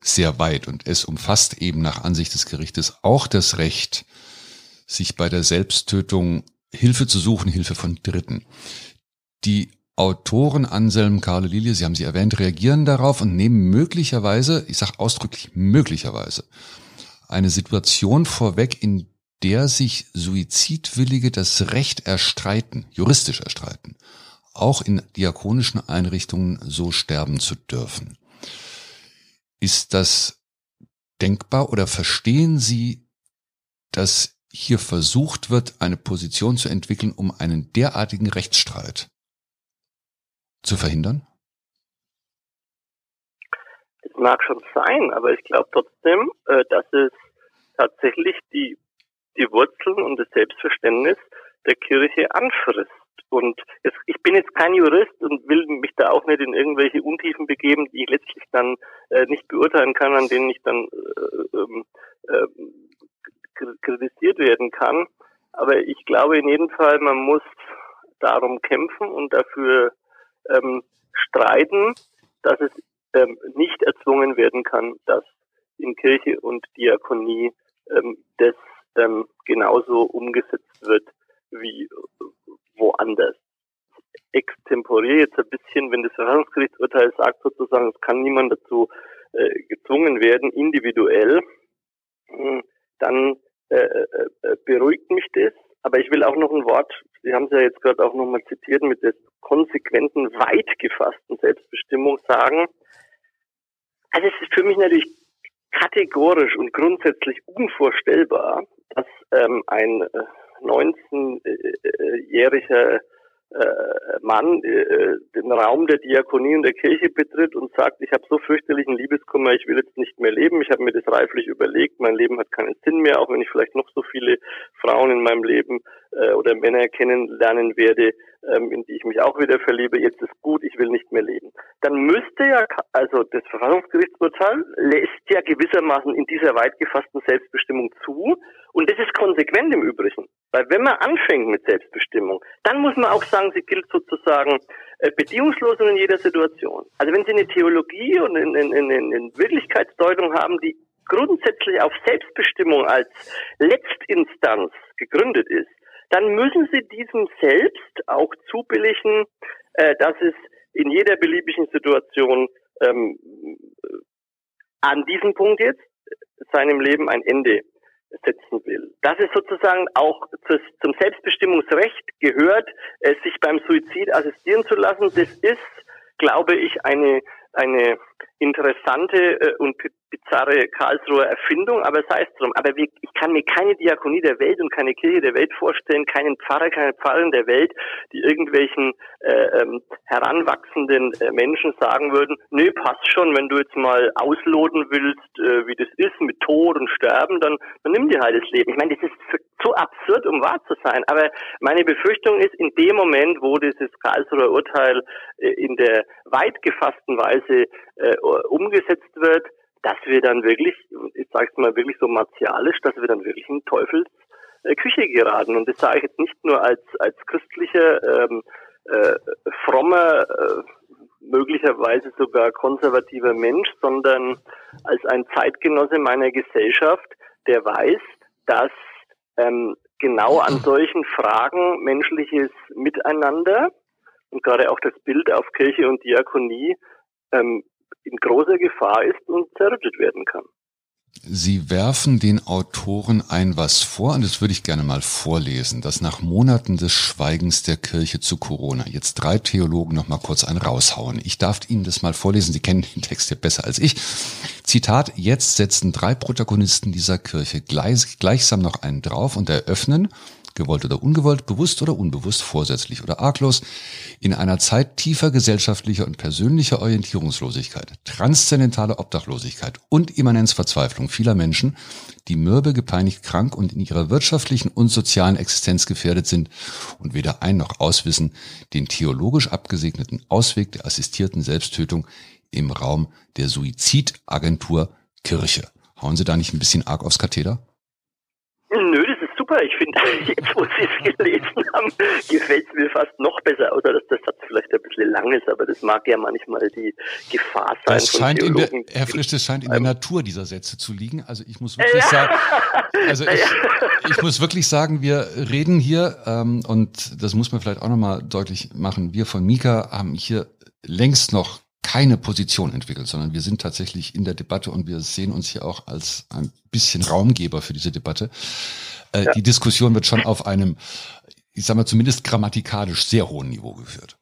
Speaker 3: sehr weit und es umfasst eben nach Ansicht des Gerichtes auch das Recht, sich bei der Selbsttötung Hilfe zu suchen, Hilfe von Dritten. Die Autoren Anselm, Karle Lilie, Sie haben sie erwähnt, reagieren darauf und nehmen möglicherweise, ich sage ausdrücklich möglicherweise, eine Situation vorweg, in der sich Suizidwillige das Recht erstreiten, juristisch erstreiten, auch in diakonischen Einrichtungen so sterben zu dürfen. Ist das denkbar oder verstehen Sie, dass hier versucht wird, eine Position zu entwickeln, um einen derartigen Rechtsstreit zu verhindern?
Speaker 1: Das mag schon sein, aber ich glaube trotzdem, äh, dass es tatsächlich die, die Wurzeln und das Selbstverständnis der Kirche anfrisst. Und es, ich bin jetzt kein Jurist und will mich da auch nicht in irgendwelche Untiefen begeben, die ich letztlich dann äh, nicht beurteilen kann, an denen ich dann äh, äh, kritisiert werden kann. Aber ich glaube in jedem Fall, man muss darum kämpfen und dafür ähm, streiten, dass es ähm, nicht erzwungen werden kann, dass in Kirche und Diakonie ähm, das ähm, genauso umgesetzt wird wie woanders. Extemporiere jetzt ein bisschen, wenn das Verfassungsgerichtsurteil sagt sozusagen, es kann niemand dazu äh, gezwungen werden, individuell, hm, dann äh, äh, äh, beruhigt mich das. Aber ich will auch noch ein Wort, Sie haben es ja jetzt gerade auch nochmal zitiert, mit der konsequenten, weit gefassten Selbstbestimmung sagen. Also es ist für mich natürlich kategorisch und grundsätzlich unvorstellbar, dass ähm, ein 19-jähriger äh, äh, Mann äh, den Raum der Diakonie und der Kirche betritt und sagt, ich habe so fürchterlichen Liebeskummer, ich will jetzt nicht mehr leben, ich habe mir das reiflich überlegt, mein Leben hat keinen Sinn mehr, auch wenn ich vielleicht noch so viele Frauen in meinem Leben äh, oder Männer kennenlernen werde, ähm, in die ich mich auch wieder verliebe, jetzt ist gut, ich will nicht mehr leben. Dann müsste ja, also das Verfassungsgerichtsurteil lässt ja gewissermaßen in dieser weit gefassten Selbstbestimmung zu und das ist konsequent im Übrigen. Weil wenn man anfängt mit Selbstbestimmung, dann muss man auch sagen, sie gilt sozusagen äh, bedingungslos und in jeder Situation. Also wenn Sie eine Theologie und eine, eine, eine Wirklichkeitsdeutung haben, die grundsätzlich auf Selbstbestimmung als Letztinstanz gegründet ist, dann müssen Sie diesem selbst auch zubilligen, äh, dass es in jeder beliebigen Situation ähm, an diesem Punkt jetzt seinem Leben ein Ende setzen will. Dass es sozusagen auch zum Selbstbestimmungsrecht gehört, sich beim Suizid assistieren zu lassen, das ist, glaube ich, eine, eine interessante äh, und bizarre Karlsruher Erfindung, aber sei es drum. Aber ich kann mir keine Diakonie der Welt und keine Kirche der Welt vorstellen, keinen Pfarrer, keine Pfarrerin der Welt, die irgendwelchen äh, ähm, heranwachsenden äh, Menschen sagen würden, nö, passt schon, wenn du jetzt mal ausloten willst, äh, wie das ist mit Tod und Sterben, dann, dann nimm dir halt das Leben. Ich meine, das ist zu absurd, um wahr zu sein. Aber meine Befürchtung ist, in dem Moment, wo dieses Karlsruher Urteil äh, in der weit gefassten Weise äh, umgesetzt wird, dass wir dann wirklich, ich sage es mal wirklich so martialisch, dass wir dann wirklich in Teufels äh, Küche geraten. Und das sage ich jetzt nicht nur als, als christlicher, ähm, äh, frommer, äh, möglicherweise sogar konservativer Mensch, sondern als ein Zeitgenosse meiner Gesellschaft, der weiß, dass ähm, genau an solchen Fragen menschliches Miteinander und gerade auch das Bild auf Kirche und Diakonie ähm, in großer Gefahr ist und zerrüttet werden kann.
Speaker 3: Sie werfen den Autoren ein was vor, und das würde ich gerne mal vorlesen, dass nach Monaten des Schweigens der Kirche zu Corona jetzt drei Theologen noch mal kurz einen raushauen. Ich darf Ihnen das mal vorlesen, Sie kennen den Text ja besser als ich. Zitat, jetzt setzen drei Protagonisten dieser Kirche gleich, gleichsam noch einen drauf und eröffnen, gewollt oder ungewollt, bewusst oder unbewusst, vorsätzlich oder arglos, in einer Zeit tiefer gesellschaftlicher und persönlicher Orientierungslosigkeit, transzendentale Obdachlosigkeit und Immanenzverzweiflung vieler Menschen, die mürbe, gepeinigt, krank und in ihrer wirtschaftlichen und sozialen Existenz gefährdet sind und weder ein noch auswissen, den theologisch abgesegneten Ausweg der assistierten Selbsttötung im Raum der Suizidagentur Kirche. Hauen Sie da nicht ein bisschen arg aufs Katheder?
Speaker 1: Nö, super. Ich finde, jetzt wo Sie es gelesen haben, gefällt es mir fast noch besser, außer dass der Satz vielleicht lang ist, aber das mag ja manchmal die Gefahr sein.
Speaker 3: Das scheint in der, Herr Frisch, das scheint in der Natur dieser Sätze zu liegen. Also ich muss wirklich ja. sagen, also ich, ich, muss wirklich sagen, wir reden hier, ähm, und das muss man vielleicht auch nochmal deutlich machen, wir von Mika haben hier längst noch keine Position entwickelt, sondern wir sind tatsächlich in der Debatte und wir sehen uns hier auch als ein bisschen Raumgeber für diese Debatte. Äh, ja. Die Diskussion wird schon auf einem, ich sag mal, zumindest grammatikalisch sehr hohen Niveau geführt.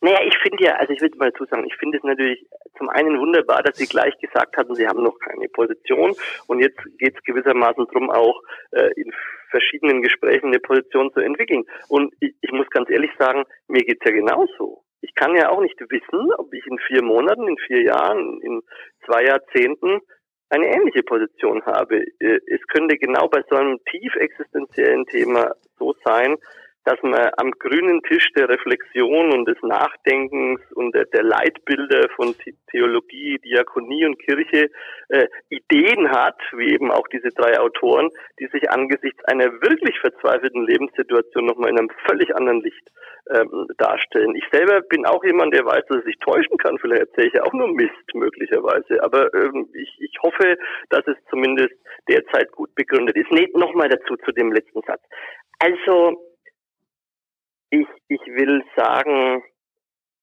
Speaker 1: Naja, ich finde ja, also ich will mal dazu sagen, ich finde es natürlich zum einen wunderbar, dass Sie gleich gesagt hatten, Sie haben noch keine Position und jetzt geht es gewissermaßen darum, auch äh, in verschiedenen Gesprächen eine Position zu entwickeln. Und ich, ich muss ganz ehrlich sagen, mir geht's ja genauso. Ich kann ja auch nicht wissen, ob ich in vier Monaten, in vier Jahren, in zwei Jahrzehnten eine ähnliche Position habe. Äh, es könnte genau bei so einem tief existenziellen Thema so sein, dass man am grünen Tisch der Reflexion und des Nachdenkens und der, der Leitbilder von Theologie, Diakonie und Kirche äh, Ideen hat, wie eben auch diese drei Autoren, die sich angesichts einer wirklich verzweifelten Lebenssituation nochmal in einem völlig anderen Licht ähm, darstellen. Ich selber bin auch jemand, der weiß, dass er sich täuschen kann. Vielleicht erzähle ich ja auch nur Mist möglicherweise. Aber ähm, ich, ich hoffe, dass es zumindest derzeit gut begründet ist. Nee, nochmal dazu zu dem letzten Satz. Also ich, ich will sagen,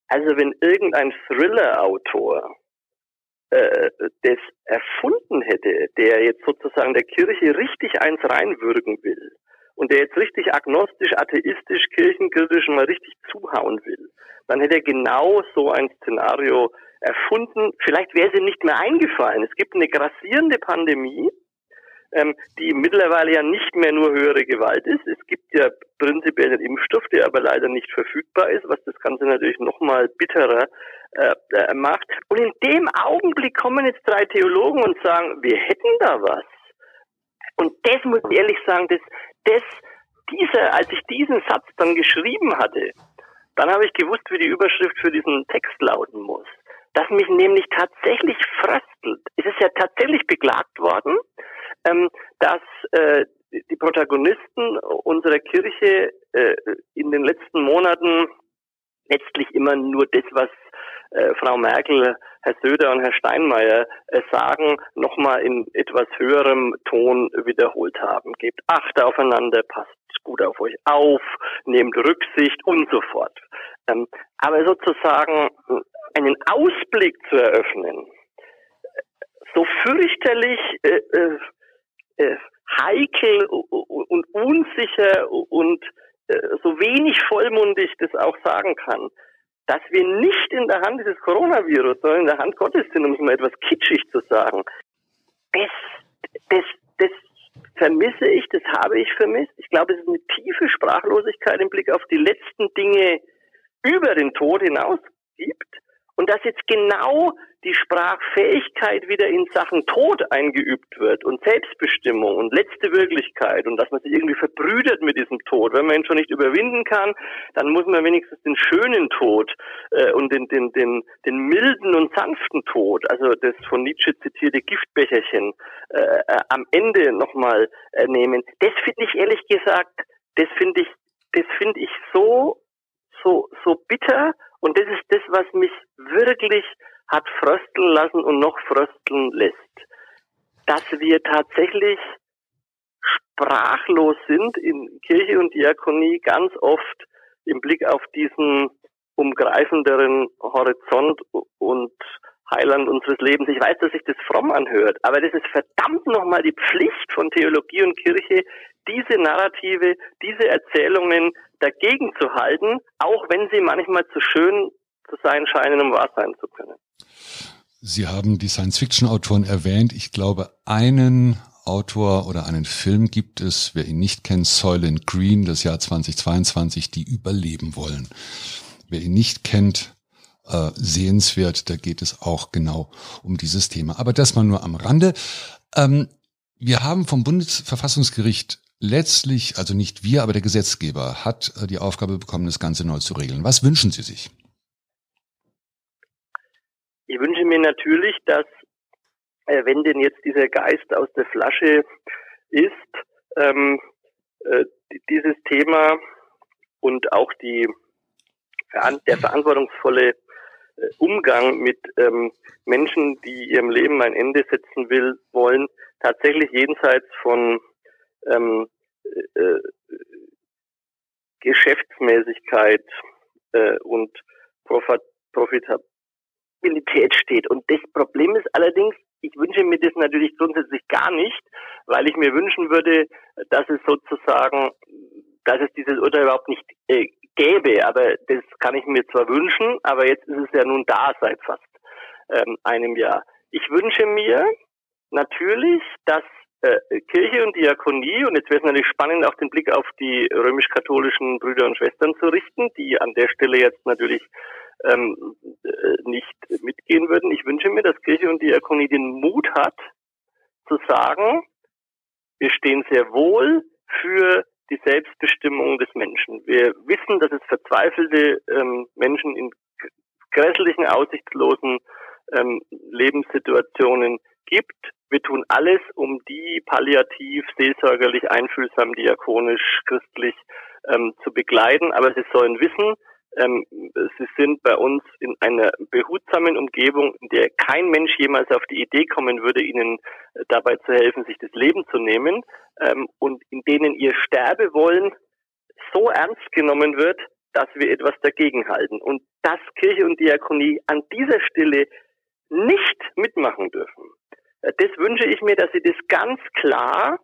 Speaker 1: also wenn irgendein Thriller-Autor äh, das erfunden hätte, der jetzt sozusagen der Kirche richtig eins reinwürgen will und der jetzt richtig agnostisch, atheistisch, kirchenkritisch mal richtig zuhauen will, dann hätte er genau so ein Szenario erfunden. Vielleicht wäre es ihm nicht mehr eingefallen. Es gibt eine grassierende Pandemie ähm, die mittlerweile ja nicht mehr nur höhere Gewalt ist. Es gibt ja prinzipiell einen Impfstoff, der aber leider nicht verfügbar ist, was das Ganze natürlich nochmal bitterer äh, äh, macht. Und in dem Augenblick kommen jetzt drei Theologen und sagen, wir hätten da was. Und das muss ich ehrlich sagen, das, das, dieser, als ich diesen Satz dann geschrieben hatte, dann habe ich gewusst, wie die Überschrift für diesen Text lauten muss. Dass mich nämlich tatsächlich fröstelt. Es ist ja tatsächlich beklagt worden, ähm, dass äh, die Protagonisten unserer Kirche äh, in den letzten Monaten letztlich immer nur das, was äh, Frau Merkel, Herr Söder und Herr Steinmeier äh, sagen, nochmal in etwas höherem Ton wiederholt haben. Gebt Acht aufeinander, passt gut auf euch auf, nehmt Rücksicht und so fort. Ähm, aber sozusagen einen Ausblick zu eröffnen, so fürchterlich äh, äh, heikel und unsicher und äh, so wenig vollmundig das auch sagen kann, dass wir nicht in der Hand dieses Coronavirus, sondern in der Hand Gottes sind, um es mal etwas kitschig zu sagen. Das, das, das vermisse ich, das habe ich vermisst. Ich glaube, es ist eine tiefe Sprachlosigkeit im Blick auf die letzten Dinge über den Tod hinaus gibt. Und dass jetzt genau die Sprachfähigkeit wieder in Sachen Tod eingeübt wird und Selbstbestimmung und letzte Wirklichkeit und dass man sich irgendwie verbrüdert mit diesem Tod. Wenn man ihn schon nicht überwinden kann, dann muss man wenigstens den schönen Tod äh, und den, den, den, den milden und sanften Tod, also das von Nietzsche zitierte Giftbecherchen, äh, äh, am Ende nochmal äh, nehmen. Das finde ich ehrlich gesagt, das finde ich, das finde ich so, so, so bitter und das ist das, was mich wirklich hat frösteln lassen und noch frösteln lässt. Dass wir tatsächlich sprachlos sind in Kirche und Diakonie ganz oft im Blick auf diesen umgreifenderen Horizont und Heiland unseres Lebens. Ich weiß, dass sich das fromm anhört, aber das ist verdammt nochmal die Pflicht von Theologie und Kirche, diese Narrative, diese Erzählungen dagegen zu halten, auch wenn sie manchmal zu schön zu sein scheinen, um wahr sein zu können.
Speaker 3: Sie haben die Science-Fiction-Autoren erwähnt. Ich glaube, einen Autor oder einen Film gibt es, wer ihn nicht kennt, Soylent Green, das Jahr 2022, die überleben wollen. Wer ihn nicht kennt, äh, sehenswert, da geht es auch genau um dieses Thema. Aber das mal nur am Rande. Ähm, wir haben vom Bundesverfassungsgericht letztlich, also nicht wir, aber der Gesetzgeber hat äh, die Aufgabe bekommen, das Ganze neu zu regeln. Was wünschen Sie sich?
Speaker 1: Ich wünsche mir natürlich, dass äh, wenn denn jetzt dieser Geist aus der Flasche ist, ähm, äh, dieses Thema und auch die der verantwortungsvolle äh, Umgang mit ähm, Menschen, die ihrem Leben ein Ende setzen will, wollen, tatsächlich jenseits von ähm, äh, Geschäftsmäßigkeit äh, und Profitabilität steht. Und das Problem ist allerdings, ich wünsche mir das natürlich grundsätzlich gar nicht, weil ich mir wünschen würde, dass es sozusagen, dass es dieses Urteil überhaupt nicht äh, gäbe. Aber das kann ich mir zwar wünschen, aber jetzt ist es ja nun da seit fast ähm, einem Jahr. Ich wünsche mir natürlich, dass äh, Kirche und Diakonie, und jetzt wäre es natürlich spannend, auch den Blick auf die römisch-katholischen Brüder und Schwestern zu richten, die an der Stelle jetzt natürlich ähm, äh, nicht mitgehen würden. Ich wünsche mir, dass Kirche und Diakonie den Mut hat, zu sagen, wir stehen sehr wohl für die Selbstbestimmung des Menschen. Wir wissen, dass es verzweifelte ähm, Menschen in grässlichen, aussichtslosen ähm, Lebenssituationen gibt. Wir tun alles, um die palliativ, seelsorgerlich, einfühlsam, diakonisch, christlich ähm, zu begleiten. Aber sie sollen wissen, ähm, sie sind bei uns in einer behutsamen Umgebung, in der kein Mensch jemals auf die Idee kommen würde, ihnen äh, dabei zu helfen, sich das Leben zu nehmen, ähm, und in denen ihr Sterbewollen so ernst genommen wird, dass wir etwas dagegen halten. Und dass Kirche und Diakonie an dieser Stelle nicht mitmachen dürfen. Das wünsche ich mir, dass sie das ganz klar,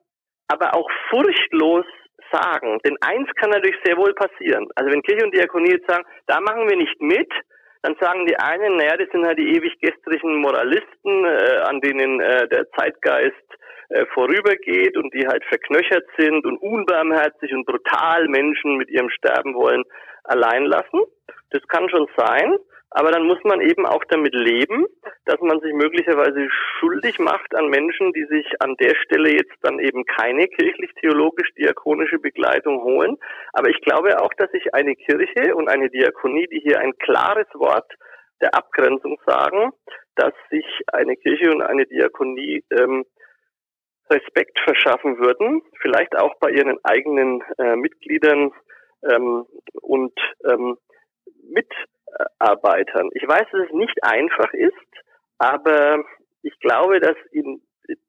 Speaker 1: aber auch furchtlos sagen. Denn eins kann natürlich sehr wohl passieren. Also wenn Kirche und Diakonie jetzt sagen, da machen wir nicht mit, dann sagen die einen, naja, das sind halt die ewig gestrigen Moralisten, äh, an denen äh, der Zeitgeist äh, vorübergeht und die halt verknöchert sind und unbarmherzig und brutal Menschen mit ihrem Sterben wollen allein lassen. Das kann schon sein. Aber dann muss man eben auch damit leben, dass man sich möglicherweise schuldig macht an Menschen, die sich an der Stelle jetzt dann eben keine kirchlich-theologisch-diakonische Begleitung holen. Aber ich glaube auch, dass sich eine Kirche und eine Diakonie, die hier ein klares Wort der Abgrenzung sagen, dass sich eine Kirche und eine Diakonie ähm, Respekt verschaffen würden, vielleicht auch bei ihren eigenen äh, Mitgliedern ähm, und ähm, mit Arbeitern. Ich weiß, dass es nicht einfach ist, aber ich glaube, dass in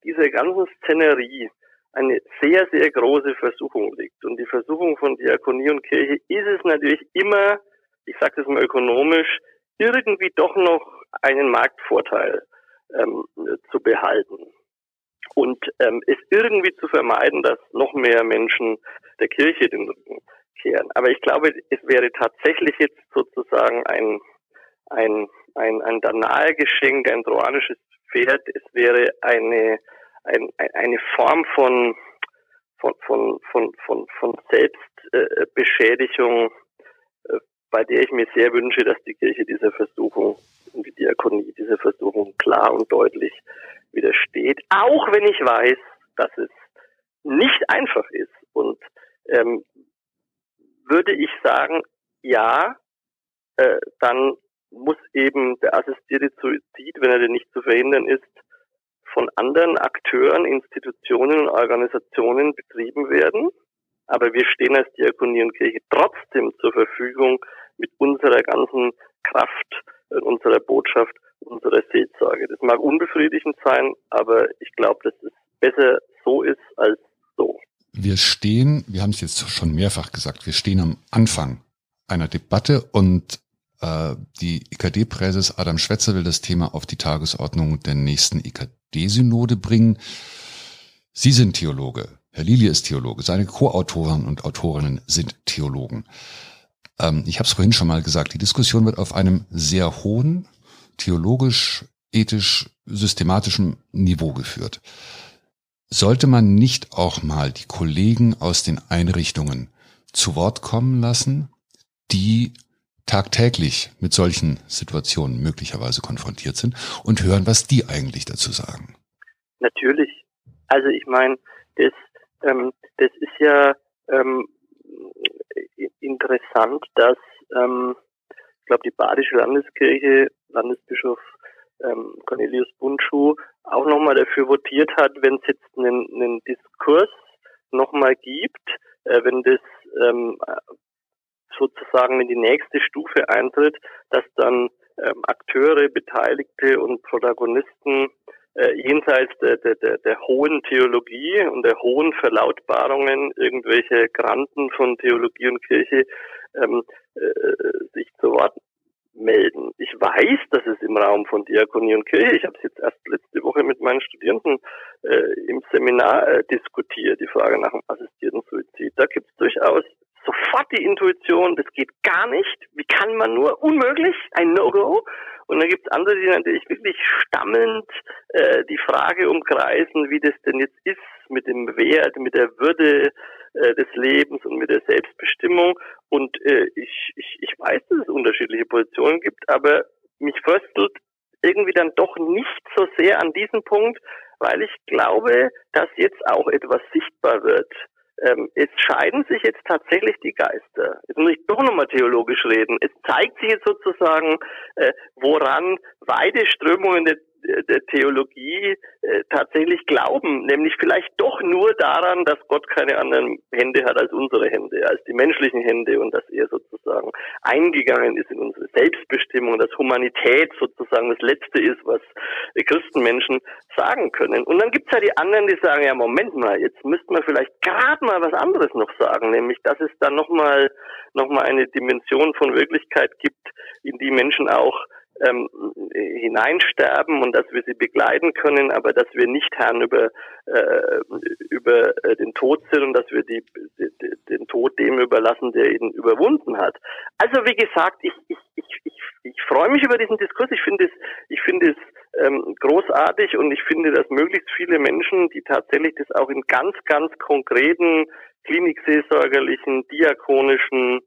Speaker 1: dieser ganzen Szenerie eine sehr, sehr große Versuchung liegt. Und die Versuchung von Diakonie und Kirche ist es natürlich immer, ich sage das mal ökonomisch, irgendwie doch noch einen Marktvorteil ähm, zu behalten und ähm, es irgendwie zu vermeiden, dass noch mehr Menschen der Kirche den Rücken kehren. Aber ich glaube, es wäre tatsächlich jetzt sozusagen ein, ein, ein, ein Danae-Geschenk, ein trojanisches Pferd. Es wäre eine, ein, eine Form von, von, von, von, von, von Selbstbeschädigung, äh, bei der ich mir sehr wünsche, dass die Kirche dieser Versuchung und die Diakonie dieser Versuchung klar und deutlich widersteht. Auch wenn ich weiß, dass es nicht einfach ist und ähm, würde ich sagen, ja, äh, dann muss eben der assistierte Suizid, wenn er denn nicht zu verhindern ist, von anderen Akteuren, Institutionen und Organisationen betrieben werden. Aber wir stehen als Diakonie und Kirche trotzdem zur Verfügung mit unserer ganzen Kraft, unserer Botschaft, unserer Seelsorge. Das mag unbefriedigend sein, aber ich glaube, dass es besser so ist als so
Speaker 3: wir stehen, wir haben es jetzt schon mehrfach gesagt, wir stehen am Anfang einer Debatte und äh, die IKD-Präses Adam Schwetzer will das Thema auf die Tagesordnung der nächsten IKD-Synode bringen. Sie sind Theologe, Herr Lilie ist Theologe, seine Co-Autoren und Autorinnen sind Theologen. Ähm, ich habe es vorhin schon mal gesagt, die Diskussion wird auf einem sehr hohen, theologisch, ethisch, systematischen Niveau geführt. Sollte man nicht auch mal die Kollegen aus den Einrichtungen zu Wort kommen lassen, die tagtäglich mit solchen Situationen möglicherweise konfrontiert sind und hören, was die eigentlich dazu sagen?
Speaker 1: Natürlich. Also ich meine, das, ähm, das ist ja ähm, interessant, dass ähm, ich glaube die Badische Landeskirche, Landesbischof ähm, Cornelius Bundschuh auch nochmal dafür votiert hat, wenn es jetzt einen, einen Diskurs nochmal gibt, äh, wenn das ähm, sozusagen in die nächste Stufe eintritt, dass dann ähm, Akteure, Beteiligte und Protagonisten äh, jenseits der, der, der, der hohen Theologie und der hohen Verlautbarungen irgendwelche Granten von Theologie und Kirche ähm, äh, sich zu Wort melden. Ich weiß, dass es im Raum von Diakonie und Kirche, ich habe es jetzt erst letzte Woche mit meinen Studierenden äh, im Seminar äh, diskutiert, die Frage nach dem assistierten Suizid. Da gibt es durchaus sofort die Intuition, das geht gar nicht. Wie kann man nur? Unmöglich, ein No-Go. Und dann gibt es andere, die natürlich wirklich stammelnd äh, die Frage umkreisen, wie das denn jetzt ist mit dem Wert, mit der Würde äh, des Lebens und mit der Selbstbestimmung. Und äh, ich, ich, ich weiß, dass es unterschiedliche Positionen gibt, aber mich fröstelt irgendwie dann doch nicht so sehr an diesem Punkt, weil ich glaube, dass jetzt auch etwas sichtbar wird ähm, es scheiden sich jetzt tatsächlich die Geister. Jetzt muss ich doch nochmal theologisch reden. Es zeigt sich jetzt sozusagen, äh, woran beide Strömungen der der Theologie äh, tatsächlich glauben, nämlich vielleicht doch nur daran, dass Gott keine anderen Hände hat als unsere Hände, als die menschlichen Hände und dass er sozusagen eingegangen ist in unsere Selbstbestimmung, dass Humanität sozusagen das Letzte ist, was Christenmenschen sagen können. Und dann gibt's ja die anderen, die sagen, ja Moment mal, jetzt müssten wir vielleicht gerade mal was anderes noch sagen, nämlich dass es dann nochmal noch mal eine Dimension von Wirklichkeit gibt, in die Menschen auch ähm, hineinsterben und dass wir sie begleiten können, aber dass wir nicht Herrn über, äh, über äh, den Tod sind und dass wir die, die, den Tod dem überlassen, der ihn überwunden hat. Also wie gesagt, ich, ich, ich, ich, ich freue mich über diesen Diskurs. Ich finde es, ich finde es ähm, großartig und ich finde, dass möglichst viele Menschen, die tatsächlich das auch in ganz, ganz konkreten klinikseelsorgerlichen, diakonischen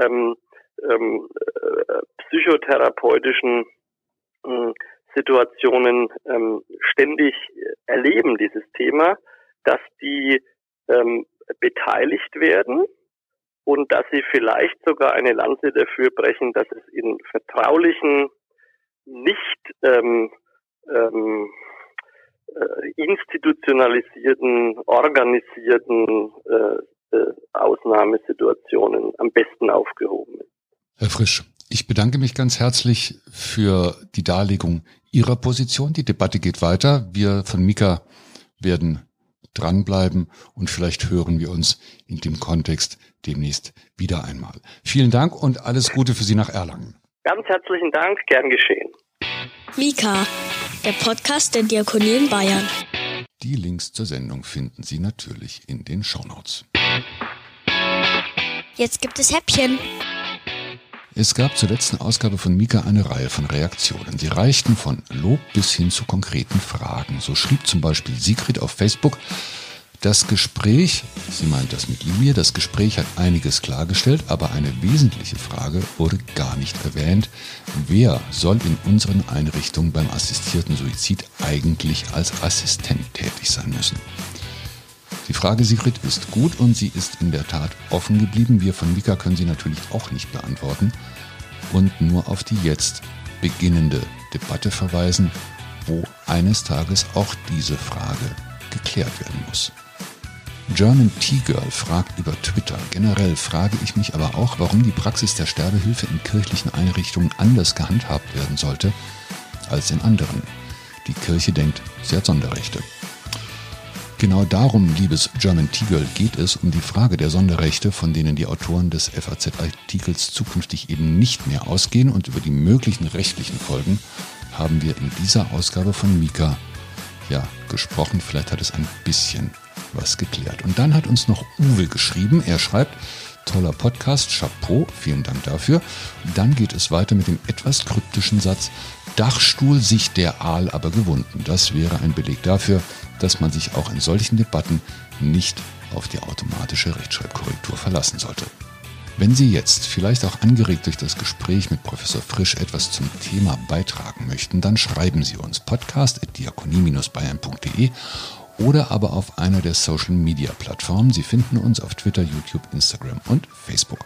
Speaker 1: ähm, ähm, äh, psychotherapeutischen äh, Situationen ähm, ständig erleben, dieses Thema, dass die ähm, beteiligt werden und dass sie vielleicht sogar eine Lanze dafür brechen, dass es in vertraulichen, nicht ähm, ähm, äh, institutionalisierten, organisierten äh, äh, Ausnahmesituationen am besten aufgehoben ist.
Speaker 3: Herr Frisch, ich bedanke mich ganz herzlich für die Darlegung Ihrer Position. Die Debatte geht weiter. Wir von Mika werden dranbleiben und vielleicht hören wir uns in dem Kontext demnächst wieder einmal. Vielen Dank und alles Gute für Sie nach Erlangen.
Speaker 1: Ganz herzlichen Dank, gern geschehen.
Speaker 2: Mika, der Podcast der Diakonie in Bayern.
Speaker 3: Die Links zur Sendung finden Sie natürlich in den Shownotes.
Speaker 2: Jetzt gibt es Häppchen.
Speaker 3: Es gab zur letzten Ausgabe von Mika eine Reihe von Reaktionen. Sie reichten von Lob bis hin zu konkreten Fragen. So schrieb zum Beispiel Sigrid auf Facebook, das Gespräch, sie meint das mit mir, das Gespräch hat einiges klargestellt, aber eine wesentliche Frage wurde gar nicht erwähnt. Wer soll in unseren Einrichtungen beim assistierten Suizid eigentlich als Assistent tätig sein müssen? Die Frage, Sigrid, ist gut und sie ist in der Tat offen geblieben. Wir von Mika können sie natürlich auch nicht beantworten und nur auf die jetzt beginnende Debatte verweisen, wo eines Tages auch diese Frage geklärt werden muss. German Tea Girl fragt über Twitter. Generell frage ich mich aber auch, warum die Praxis der Sterbehilfe in kirchlichen Einrichtungen anders gehandhabt werden sollte als in anderen. Die Kirche denkt, sie hat Sonderrechte. Genau darum, liebes German T-Girl, geht es um die Frage der Sonderrechte, von denen die Autoren des FAZ-Artikels zukünftig eben nicht mehr ausgehen und über die möglichen rechtlichen Folgen haben wir in dieser Ausgabe von Mika ja gesprochen. Vielleicht hat es ein bisschen was geklärt. Und dann hat uns noch Uwe geschrieben. Er schreibt, toller Podcast, Chapeau, vielen Dank dafür. Dann geht es weiter mit dem etwas kryptischen Satz, Dachstuhl sich der Aal aber gewunden. Das wäre ein Beleg dafür, dass man sich auch in solchen Debatten nicht auf die automatische Rechtschreibkorrektur verlassen sollte. Wenn Sie jetzt, vielleicht auch angeregt durch das Gespräch mit Professor Frisch, etwas zum Thema beitragen möchten, dann schreiben Sie uns podcast.diakonie-bayern.de oder aber auf einer der Social-Media-Plattformen. Sie finden uns auf Twitter, YouTube, Instagram und Facebook.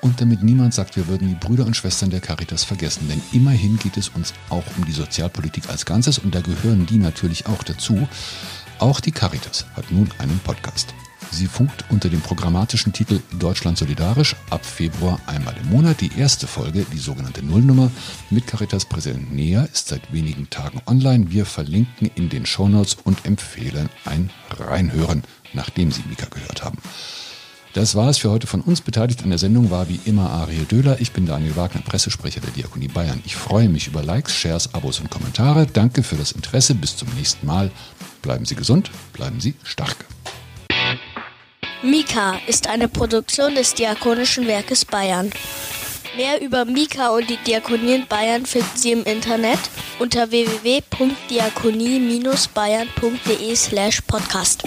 Speaker 3: Und damit niemand sagt, wir würden die Brüder und Schwestern der Caritas vergessen, denn immerhin geht es uns auch um die Sozialpolitik als Ganzes und da gehören die natürlich auch dazu. Auch die Caritas hat nun einen Podcast. Sie funkt unter dem programmatischen Titel Deutschland solidarisch ab Februar einmal im Monat. Die erste Folge, die sogenannte Nullnummer mit Caritas-Präsident Nea, ist seit wenigen Tagen online. Wir verlinken in den Shownotes und empfehlen ein Reinhören, nachdem Sie Mika gehört haben. Das war es für heute von uns. Beteiligt an der Sendung war wie immer Ariel Döhler. Ich bin Daniel Wagner, Pressesprecher der Diakonie Bayern. Ich freue mich über Likes, Shares, Abos und Kommentare. Danke für das Interesse. Bis zum nächsten Mal. Bleiben Sie gesund, bleiben Sie stark.
Speaker 2: Mika ist eine Produktion des Diakonischen Werkes Bayern. Mehr über Mika und die Diakonie in Bayern finden Sie im Internet unter www.diakonie-bayern.de slash podcast.